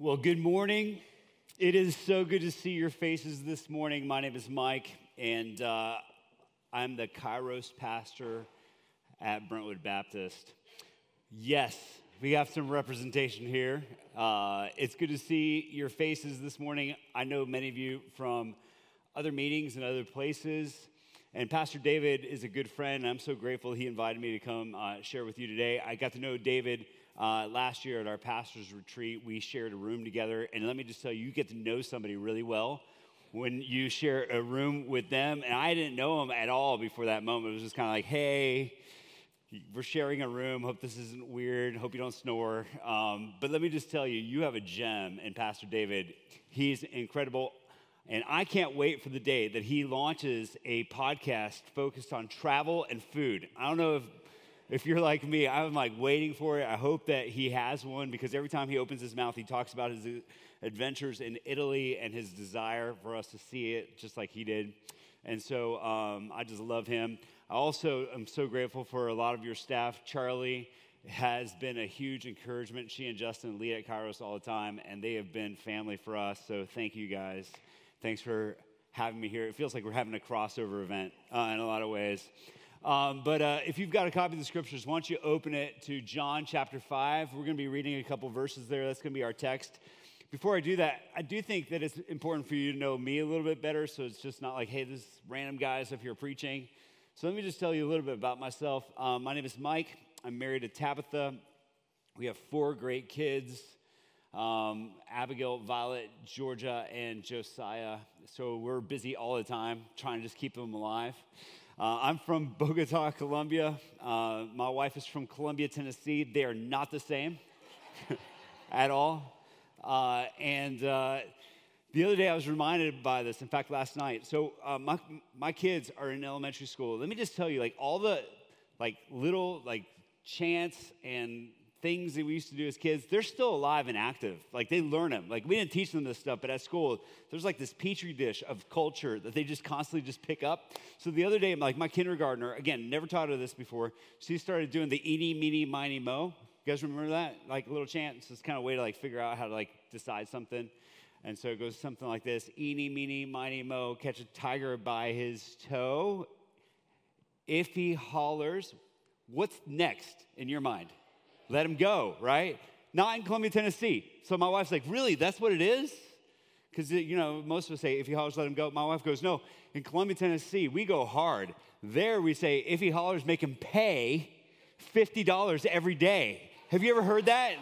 Well, good morning. It is so good to see your faces this morning. My name is Mike, and uh, I'm the Kairos pastor at Brentwood Baptist. Yes, we have some representation here. Uh, it's good to see your faces this morning. I know many of you from other meetings and other places. And Pastor David is a good friend. I'm so grateful he invited me to come uh, share with you today. I got to know David uh, last year at our pastor's retreat, we shared a room together. And let me just tell you, you get to know somebody really well when you share a room with them. And I didn't know them at all before that moment. It was just kind of like, hey, we're sharing a room. Hope this isn't weird. Hope you don't snore. Um, but let me just tell you, you have a gem in Pastor David. He's incredible. And I can't wait for the day that he launches a podcast focused on travel and food. I don't know if if you're like me, I'm like waiting for it. I hope that he has one because every time he opens his mouth, he talks about his adventures in Italy and his desire for us to see it just like he did. And so um, I just love him. I also am so grateful for a lot of your staff. Charlie has been a huge encouragement. She and Justin lead at Kairos all the time, and they have been family for us. So thank you guys. Thanks for having me here. It feels like we're having a crossover event uh, in a lot of ways. Um, but uh, if you've got a copy of the scriptures, why don't you open it to John chapter 5? We're going to be reading a couple verses there. That's going to be our text. Before I do that, I do think that it's important for you to know me a little bit better so it's just not like, hey, this random guys up here preaching. So let me just tell you a little bit about myself. Um, my name is Mike. I'm married to Tabitha. We have four great kids um, Abigail, Violet, Georgia, and Josiah. So we're busy all the time trying to just keep them alive. Uh, I'm from Bogota, Colombia. Uh, my wife is from Columbia, Tennessee. They are not the same at all. Uh, and uh, the other day I was reminded by this, in fact, last night. So uh, my, my kids are in elementary school. Let me just tell you, like all the like little like chants and things that we used to do as kids, they're still alive and active. Like they learn them. Like we didn't teach them this stuff, but at school, there's like this petri dish of culture that they just constantly just pick up. So the other day, like my kindergartner, again, never taught her this before, she started doing the eeny, meeny, miny, mo. You guys remember that? Like a little chant. It's kind of way to like figure out how to like decide something. And so it goes something like this Eeny, meeny, miny, mo, catch a tiger by his toe. If he hollers, what's next in your mind? Let him go, right? Not in Columbia, Tennessee. So my wife's like, really? That's what it is? Because, you know, most of us say, if he hollers, let him go. My wife goes, no, in Columbia, Tennessee, we go hard. There we say, if he hollers, make him pay $50 every day. Have you ever heard that?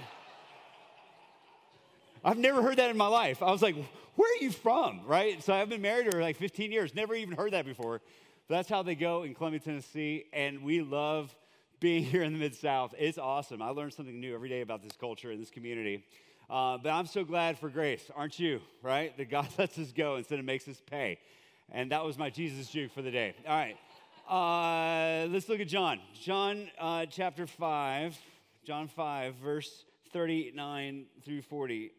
I've never heard that in my life. I was like, where are you from, right? So I've been married for like 15 years, never even heard that before. But that's how they go in Columbia, Tennessee. And we love being here in the Mid South. It's awesome. I learn something new every day about this culture and this community. Uh, but I'm so glad for grace, aren't you? Right? That God lets us go instead of makes us pay. And that was my Jesus juke for the day. All right. Uh, let's look at John. John uh, chapter 5, John 5, verse 39 through 40.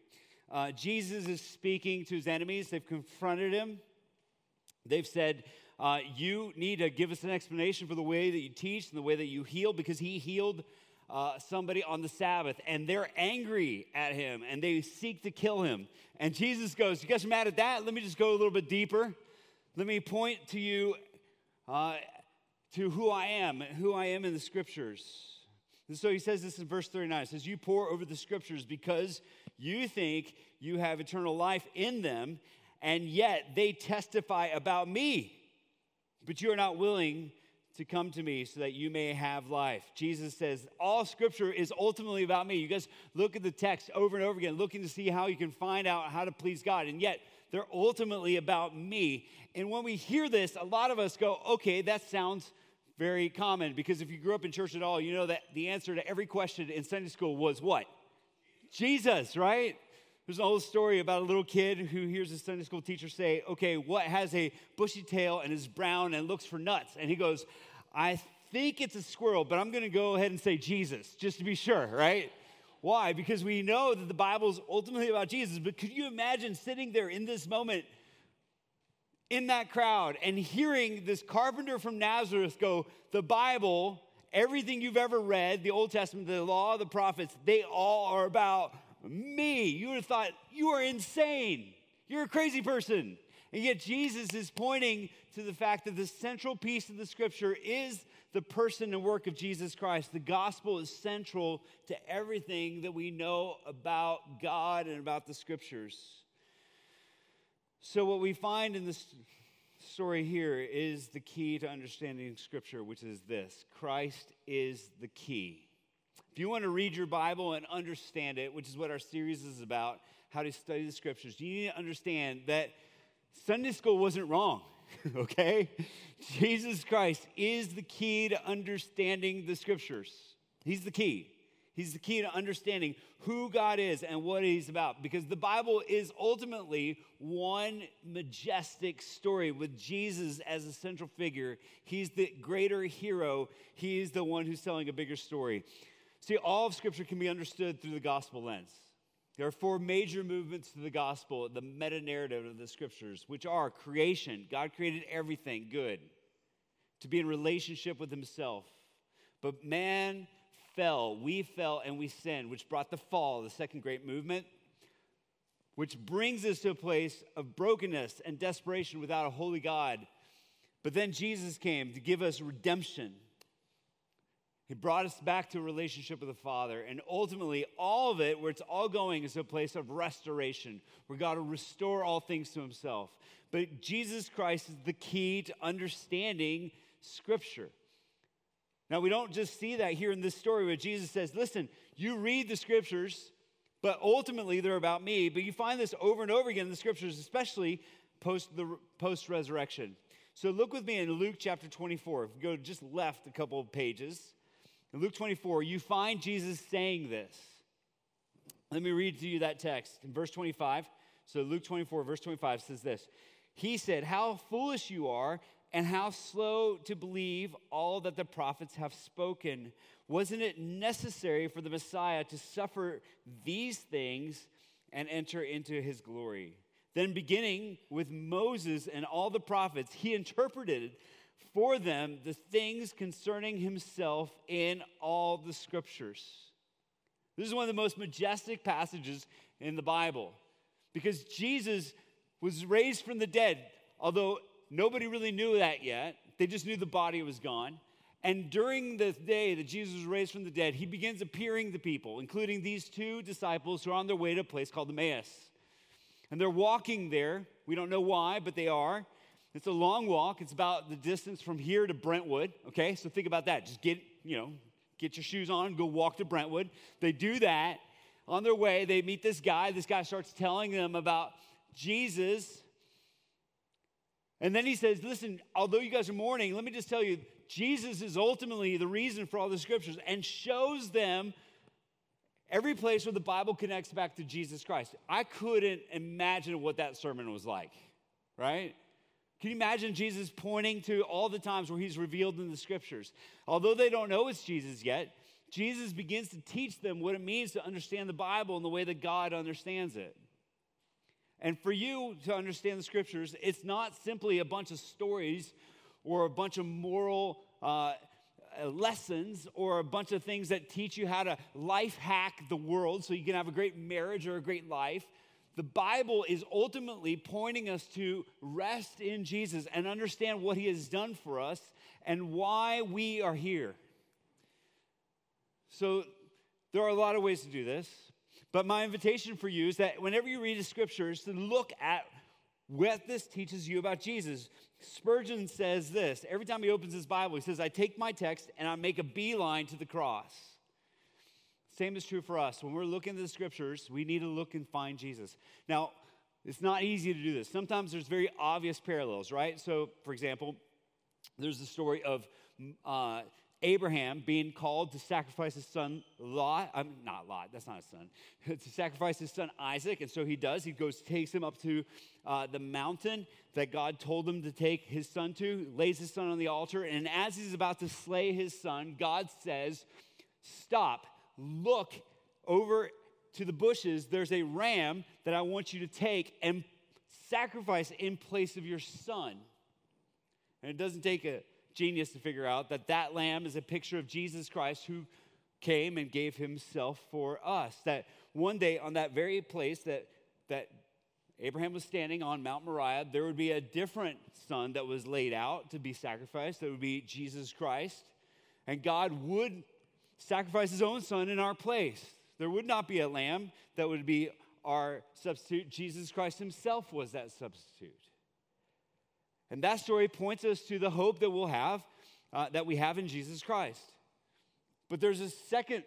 Uh, Jesus is speaking to his enemies. They've confronted him. They've said, uh, you need to give us an explanation for the way that you teach and the way that you heal because he healed uh, somebody on the Sabbath and they're angry at him and they seek to kill him. And Jesus goes, You guys are mad at that? Let me just go a little bit deeper. Let me point to you uh, to who I am, and who I am in the scriptures. And so he says this in verse 39. It says, You pore over the scriptures because you think you have eternal life in them, and yet they testify about me but you are not willing to come to me so that you may have life. Jesus says, All scripture is ultimately about me. You guys look at the text over and over again, looking to see how you can find out how to please God. And yet, they're ultimately about me. And when we hear this, a lot of us go, Okay, that sounds very common because if you grew up in church at all, you know that the answer to every question in Sunday school was what? Jesus, right? There's an old story about a little kid who hears his Sunday school teacher say, Okay, what has a bushy tail and is brown and looks for nuts? And he goes, I think it's a squirrel, but I'm to go ahead and say Jesus, just to be sure, right? Why? Because we know that the Bible is ultimately about Jesus. But could you imagine sitting there in this moment in that crowd and hearing this carpenter from Nazareth go, The Bible, everything you've ever read, the Old Testament, the law, the prophets, they all are about me. You would have thought, you are insane. You're a crazy person. And yet, Jesus is pointing to the fact that the central piece of the scripture is the person and work of Jesus Christ. The gospel is central to everything that we know about God and about the scriptures. So, what we find in this story here is the key to understanding scripture, which is this Christ is the key. If you want to read your Bible and understand it, which is what our series is about, how to study the scriptures, you need to understand that Sunday school wasn't wrong, okay? Jesus Christ is the key to understanding the scriptures. He's the key. He's the key to understanding who God is and what He's about. Because the Bible is ultimately one majestic story with Jesus as a central figure. He's the greater hero, He's the one who's telling a bigger story. See, all of Scripture can be understood through the gospel lens. There are four major movements to the gospel, the meta narrative of the scriptures, which are creation. God created everything good to be in relationship with himself. But man fell, we fell, and we sinned, which brought the fall, the second great movement, which brings us to a place of brokenness and desperation without a holy God. But then Jesus came to give us redemption he brought us back to a relationship with the Father. And ultimately, all of it, where it's all going, is a place of restoration, where God will restore all things to himself. But Jesus Christ is the key to understanding Scripture. Now, we don't just see that here in this story where Jesus says, Listen, you read the Scriptures, but ultimately they're about me. But you find this over and over again in the Scriptures, especially post post resurrection. So look with me in Luke chapter 24. If you go just left a couple of pages. In Luke 24, you find Jesus saying this. Let me read to you that text in verse 25. So, Luke 24, verse 25 says this He said, How foolish you are, and how slow to believe all that the prophets have spoken. Wasn't it necessary for the Messiah to suffer these things and enter into his glory? Then, beginning with Moses and all the prophets, he interpreted for them the things concerning himself in all the scriptures. This is one of the most majestic passages in the Bible because Jesus was raised from the dead, although nobody really knew that yet. They just knew the body was gone. And during the day that Jesus was raised from the dead, he begins appearing to people, including these two disciples who are on their way to a place called Emmaus. And they're walking there. We don't know why, but they are. It's a long walk. It's about the distance from here to Brentwood. Okay, so think about that. Just get, you know, get your shoes on, go walk to Brentwood. They do that. On their way, they meet this guy. This guy starts telling them about Jesus. And then he says, Listen, although you guys are mourning, let me just tell you, Jesus is ultimately the reason for all the scriptures and shows them every place where the Bible connects back to Jesus Christ. I couldn't imagine what that sermon was like, right? Can you imagine Jesus pointing to all the times where he's revealed in the scriptures? Although they don't know it's Jesus yet, Jesus begins to teach them what it means to understand the Bible in the way that God understands it. And for you to understand the scriptures, it's not simply a bunch of stories or a bunch of moral uh, lessons or a bunch of things that teach you how to life hack the world so you can have a great marriage or a great life. The Bible is ultimately pointing us to rest in Jesus and understand what he has done for us and why we are here. So, there are a lot of ways to do this, but my invitation for you is that whenever you read the scriptures, to look at what this teaches you about Jesus. Spurgeon says this every time he opens his Bible, he says, I take my text and I make a beeline to the cross. Same is true for us. When we're looking at the scriptures, we need to look and find Jesus. Now, it's not easy to do this. Sometimes there's very obvious parallels, right? So, for example, there's the story of uh, Abraham being called to sacrifice his son Lot. I'm not Lot, that's not his son. to sacrifice his son Isaac. And so he does. He goes, takes him up to uh, the mountain that God told him to take his son to, lays his son on the altar. And as he's about to slay his son, God says, Stop look over to the bushes, there's a ram that I want you to take and sacrifice in place of your son. And it doesn't take a genius to figure out that that lamb is a picture of Jesus Christ who came and gave himself for us. That one day on that very place that, that Abraham was standing on Mount Moriah, there would be a different son that was laid out to be sacrificed. That would be Jesus Christ. And God would sacrifice his own son in our place. There would not be a lamb that would be our substitute. Jesus Christ himself was that substitute. And that story points us to the hope that we'll have, uh, that we have in Jesus Christ. But there's a second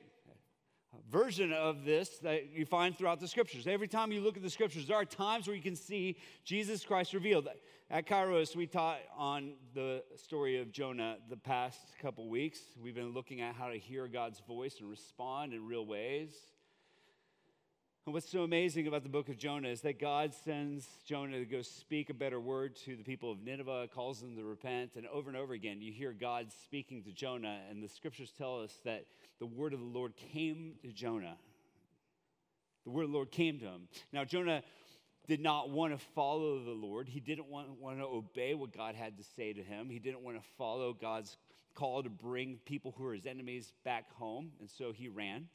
version of this that you find throughout the scriptures. Every time you look at the scriptures, there are times where you can see Jesus Christ revealed. At Kairos, we taught on the story of Jonah the past couple weeks. We've been looking at how to hear God's voice and respond in real ways. And what's so amazing about the book of Jonah is that God sends Jonah to go speak a better word to the people of Nineveh, calls them to repent, and over and over again you hear God speaking to Jonah, and the scriptures tell us that the word of the Lord came to Jonah. The word of the Lord came to him. Now, Jonah did not want to follow the Lord. He didn't want, want to obey what God had to say to him. He didn't want to follow God's call to bring people who are his enemies back home, and so he ran.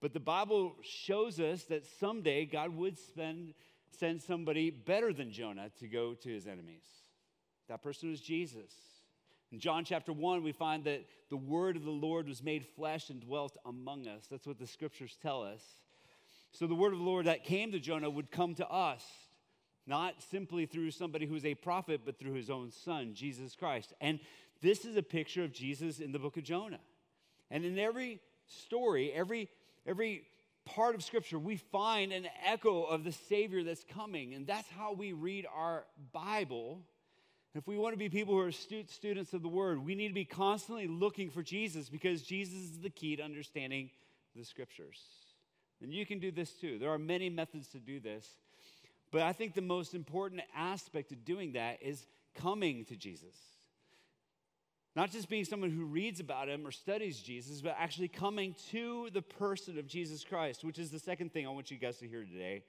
But the Bible shows us that someday God would spend, send somebody better than Jonah to go to his enemies. That person was Jesus. In John chapter 1, we find that the word of the Lord was made flesh and dwelt among us. That's what the scriptures tell us. So the word of the Lord that came to Jonah would come to us, not simply through somebody who's a prophet, but through his own son, Jesus Christ. And this is a picture of Jesus in the book of Jonah. And in every story, every every part of Scripture, we find an echo of the Savior that's coming. And that's how we read our Bible. If we want to be people who are students of the Word, we need to be constantly looking for Jesus because Jesus is the key to understanding the Scriptures. And you can do this too. There are many methods to do this. But I think the most important aspect of doing that is coming to Jesus. Not just being someone who reads about him or studies Jesus, but actually coming to the person of Jesus Christ, which is the second thing I want you guys to hear today,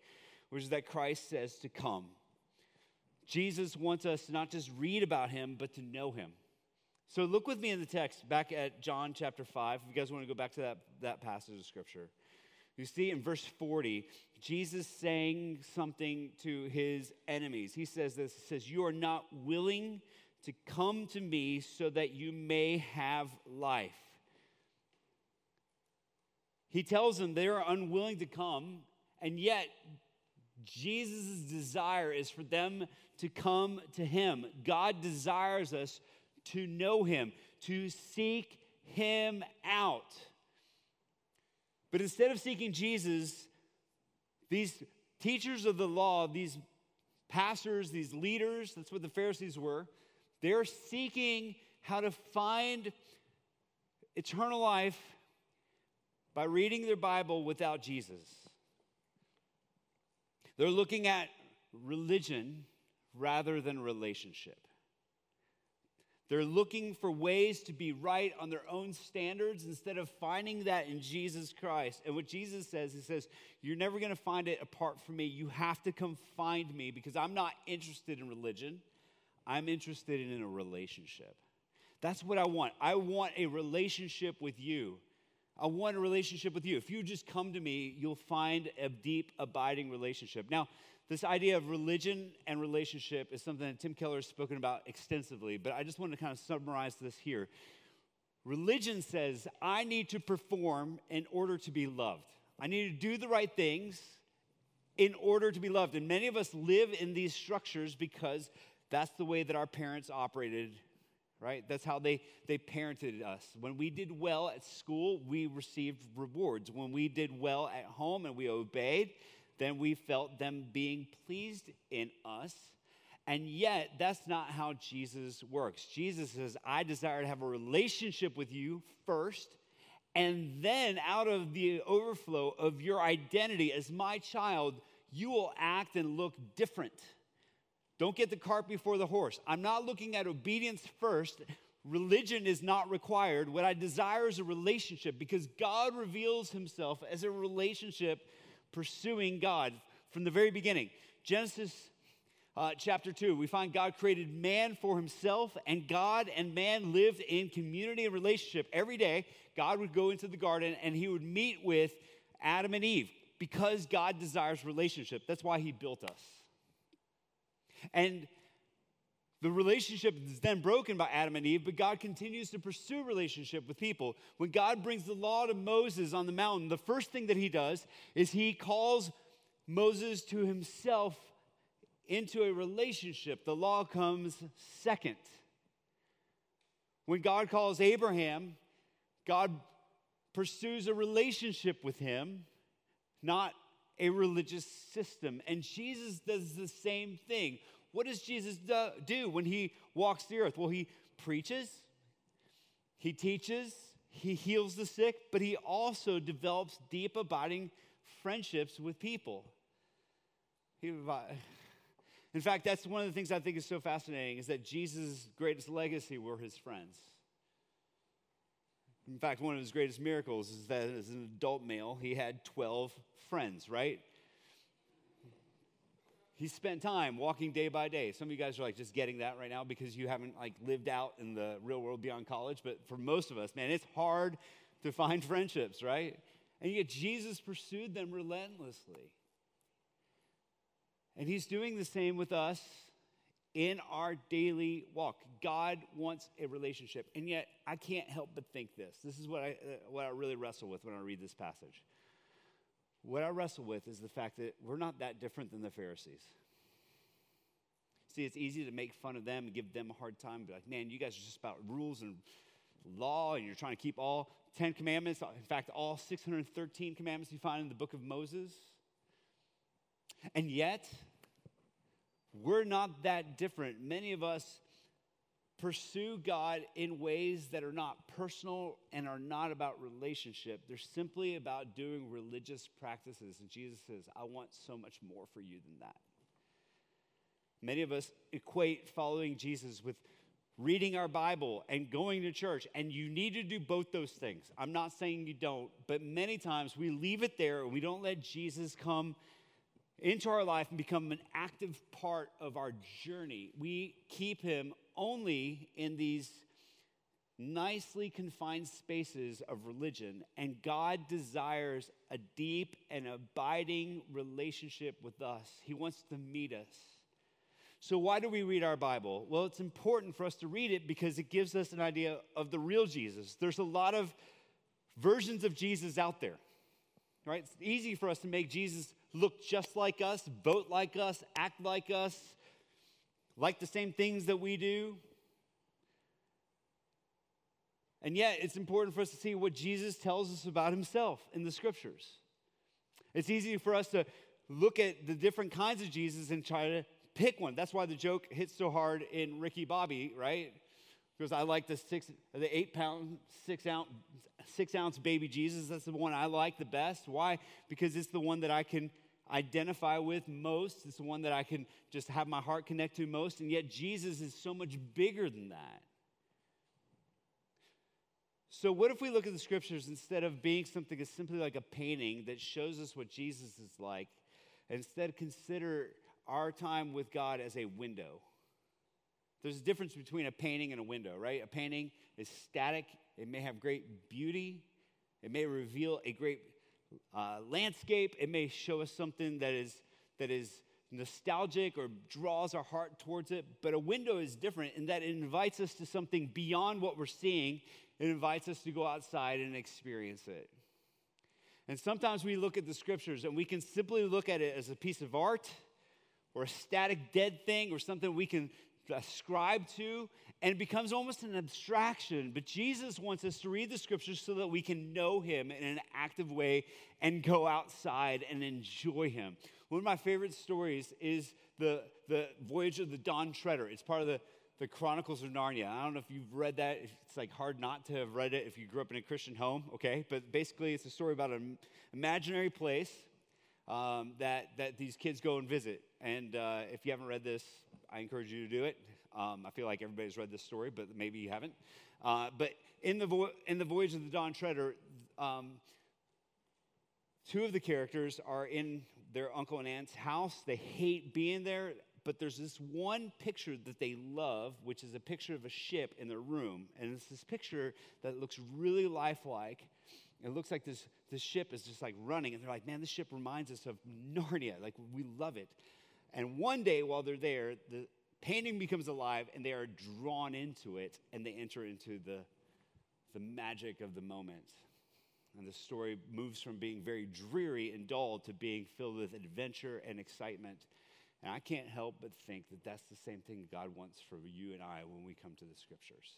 which is that Christ says to come. Jesus wants us to not just read about him, but to know him. So look with me in the text back at John chapter 5. If you guys want to go back to that, that passage of scripture. You see in verse 40, Jesus saying something to his enemies. He says this He says, You are not willing to come to me so that you may have life. He tells them they are unwilling to come, and yet Jesus' desire is for them to come to him. God desires us to know him, to seek him out. But instead of seeking Jesus, these teachers of the law, these pastors, these leaders, that's what the Pharisees were, they're seeking how to find eternal life by reading their Bible without Jesus. They're looking at religion rather than relationship. They're looking for ways to be right on their own standards instead of finding that in Jesus Christ. And what Jesus says, He says, You're never going to find it apart from me. You have to come find me because I'm not interested in religion. I'm interested in a relationship. That's what I want. I want a relationship with you. I want a relationship with you. If you just come to me, you'll find a deep, abiding relationship. Now, this idea of religion and relationship is something that Tim Keller has spoken about extensively, but I just want to kind of summarize this here. Religion says, I need to perform in order to be loved. I need to do the right things in order to be loved. And many of us live in these structures because that's the way that our parents operated, right? That's how they, they parented us. When we did well at school, we received rewards. When we did well at home and we obeyed, then we felt them being pleased in us. And yet, that's not how Jesus works. Jesus says, I desire to have a relationship with you first, and then out of the overflow of your identity as my child, you will act and look different don't get the cart before the horse. I'm not looking at obedience first. Religion is not required. What I desire is a relationship because God reveals himself as a relationship pursuing God from the very beginning. Genesis uh, chapter 2, we find God created man for himself, and God and man lived in community and relationship. Every day, God would go into the garden and he would meet with Adam and Eve because God desires relationship. That's why he built us. And the relationship is then broken by Adam and Eve, but God continues to pursue relationship with people. When God brings the law to Moses on the mountain, the first thing that he does is he calls Moses to himself into a relationship. The law comes second. When God calls Abraham, God pursues a relationship with him, not a religious system. And Jesus does the same thing. What does Jesus do when he walks the earth? Well, he preaches, he teaches, he heals the sick, but he also develops deep, abiding friendships with people. He, in fact, that's one of the things I think is so fascinating is that Jesus' greatest legacy were his friends. In fact, one of his greatest miracles is that as an adult male, he had 12 friends, right? He spent time walking day by day. Some of you guys are like just getting that right now because you haven't like lived out in the real world beyond college. But for most of us, man, it's hard to find friendships, right? And yet Jesus pursued them relentlessly. And he's doing the same with us in our daily walk. God wants a relationship. And yet, I can't help but think this. This is what I, uh, what I really wrestle with when I read this passage. What I wrestle with is the fact that we're not that different than the Pharisees. See, it's easy to make fun of them and give them a hard time, be like, man, you guys are just about rules and law, and you're trying to keep all 10 commandments. In fact, all 613 commandments you find in the book of Moses. And yet, we're not that different. Many of us pursue God in ways that are not personal and are not about relationship. They're simply about doing religious practices. And Jesus says, I want so much more for you than that. Many of us equate following Jesus with reading our Bible and going to church, and you need to do both those things. I'm not saying you don't, but many times we leave it there and we don't let Jesus come into our life and become an active part of our journey. We keep him only in these nicely confined spaces of religion, and God desires a deep and abiding relationship with us. He wants to meet us. So, why do we read our Bible? Well, it's important for us to read it because it gives us an idea of the real Jesus. There's a lot of versions of Jesus out there, right? It's easy for us to make Jesus look just like us, vote like us, act like us, like the same things that we do. And yet, it's important for us to see what Jesus tells us about himself in the scriptures. It's easy for us to look at the different kinds of Jesus and try to pick one. That's why the joke hits so hard in Ricky Bobby, right? Because I like the six, the eight pound, six ounce, six ounce baby Jesus. That's the one I like the best. Why? Because it's the one that I can identify with most. It's the one that I can just have my heart connect to most. And yet, Jesus is so much bigger than that. So, what if we look at the scriptures instead of being something as simply like a painting that shows us what Jesus is like, instead consider our time with God as a window? There's a difference between a painting and a window, right? A painting is static, it may have great beauty, it may reveal a great uh, landscape. It may show us something that is, that is nostalgic or draws our heart towards it. But a window is different in that it invites us to something beyond what we're seeing. It invites us to go outside and experience it. And sometimes we look at the scriptures and we can simply look at it as a piece of art or a static dead thing or something we can ascribe to, and it becomes almost an abstraction. But Jesus wants us to read the scriptures so that we can know him in an active way and go outside and enjoy him. One of my favorite stories is the, the voyage of the Dawn Treader. It's part of the, the Chronicles of Narnia. I don't know if you've read that. It's like hard not to have read it if you grew up in a Christian home, okay? But basically, it's a story about an imaginary place um, that, that these kids go and visit. And uh, if you haven't read this, I encourage you to do it. Um, I feel like everybody's read this story, but maybe you haven't. Uh, but in the, vo- in the Voyage of the Dawn Treader, um, two of the characters are in their uncle and aunt's house. They hate being there, but there's this one picture that they love, which is a picture of a ship in their room. And it's this picture that looks really lifelike. It looks like this, this ship is just like running, and they're like, man, this ship reminds us of Narnia. Like, we love it. And one day while they're there, the painting becomes alive, and they are drawn into it, and they enter into the, the magic of the moment. And the story moves from being very dreary and dull to being filled with adventure and excitement. And I can't help but think that that's the same thing God wants for you and I when we come to the scriptures.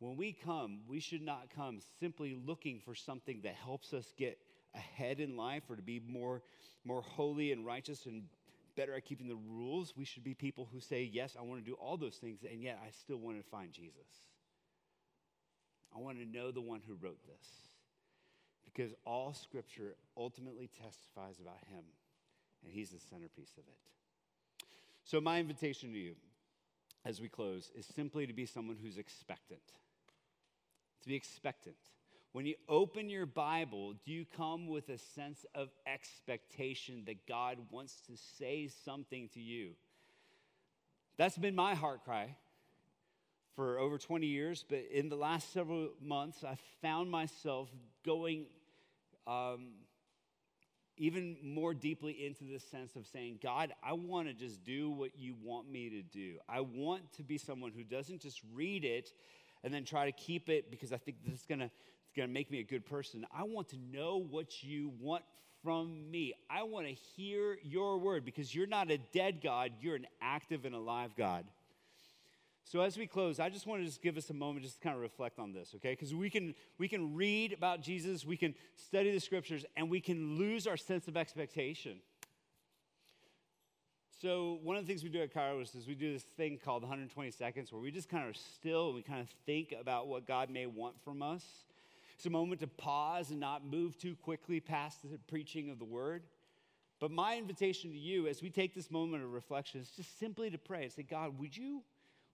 When we come, we should not come simply looking for something that helps us get ahead in life or to be more, more holy and righteous and better at keeping the rules. We should be people who say, Yes, I want to do all those things, and yet I still want to find Jesus. I want to know the one who wrote this because all scripture ultimately testifies about him, and he's the centerpiece of it. So, my invitation to you as we close is simply to be someone who's expectant. To be expectant. When you open your Bible, do you come with a sense of expectation that God wants to say something to you? That's been my heart cry for over 20 years, but in the last several months, I found myself going um, even more deeply into the sense of saying, God, I want to just do what you want me to do. I want to be someone who doesn't just read it and then try to keep it because I think this is going to it's going to make me a good person. I want to know what you want from me. I want to hear your word because you're not a dead God, you're an active and alive God. So as we close, I just want to just give us a moment just to kind of reflect on this, okay? Because we can we can read about Jesus, we can study the scriptures, and we can lose our sense of expectation. So one of the things we do at Kairos is we do this thing called 120 seconds where we just kind of still and we kind of think about what God may want from us. It's a moment to pause and not move too quickly past the preaching of the word. But my invitation to you as we take this moment of reflection is just simply to pray and say, God, would you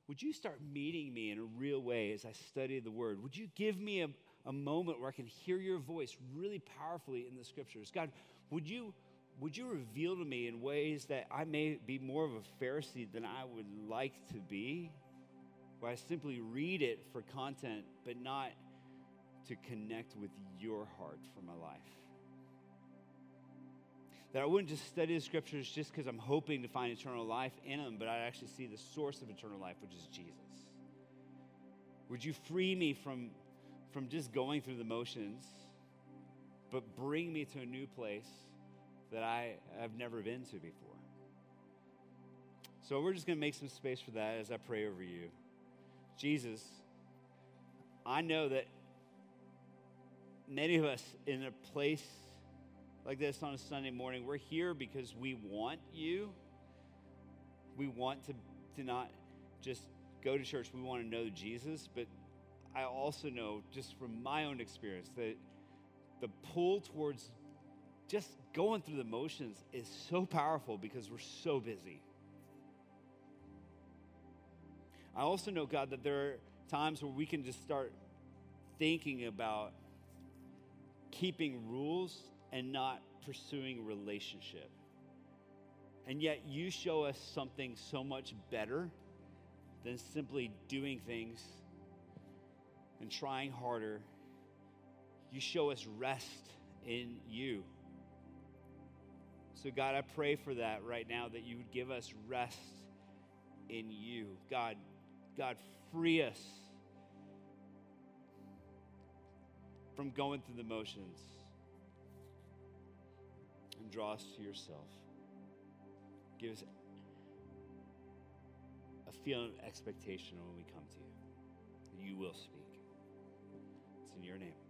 would you start meeting me in a real way as I study the word? Would you give me a, a moment where I can hear your voice really powerfully in the scriptures? God, would you, would you reveal to me in ways that I may be more of a Pharisee than I would like to be? Where I simply read it for content, but not to connect with your heart for my life that I wouldn't just study the scriptures just because I'm hoping to find eternal life in them, but I'd actually see the source of eternal life, which is Jesus. Would you free me from, from just going through the motions, but bring me to a new place that I have never been to before? So we're just going to make some space for that as I pray over you. Jesus, I know that many of us in a place like this on a Sunday morning. We're here because we want you. We want to, to not just go to church, we want to know Jesus. But I also know, just from my own experience, that the pull towards just going through the motions is so powerful because we're so busy. I also know, God, that there are times where we can just start thinking about keeping rules and not pursuing relationship. And yet, you show us something so much better than simply doing things and trying harder. You show us rest in you. So, God, I pray for that right now that you would give us rest in you. God, God, free us from going through the motions and draw us to yourself. Give us a feeling of expectation when we come to you. You will speak. It's in your name.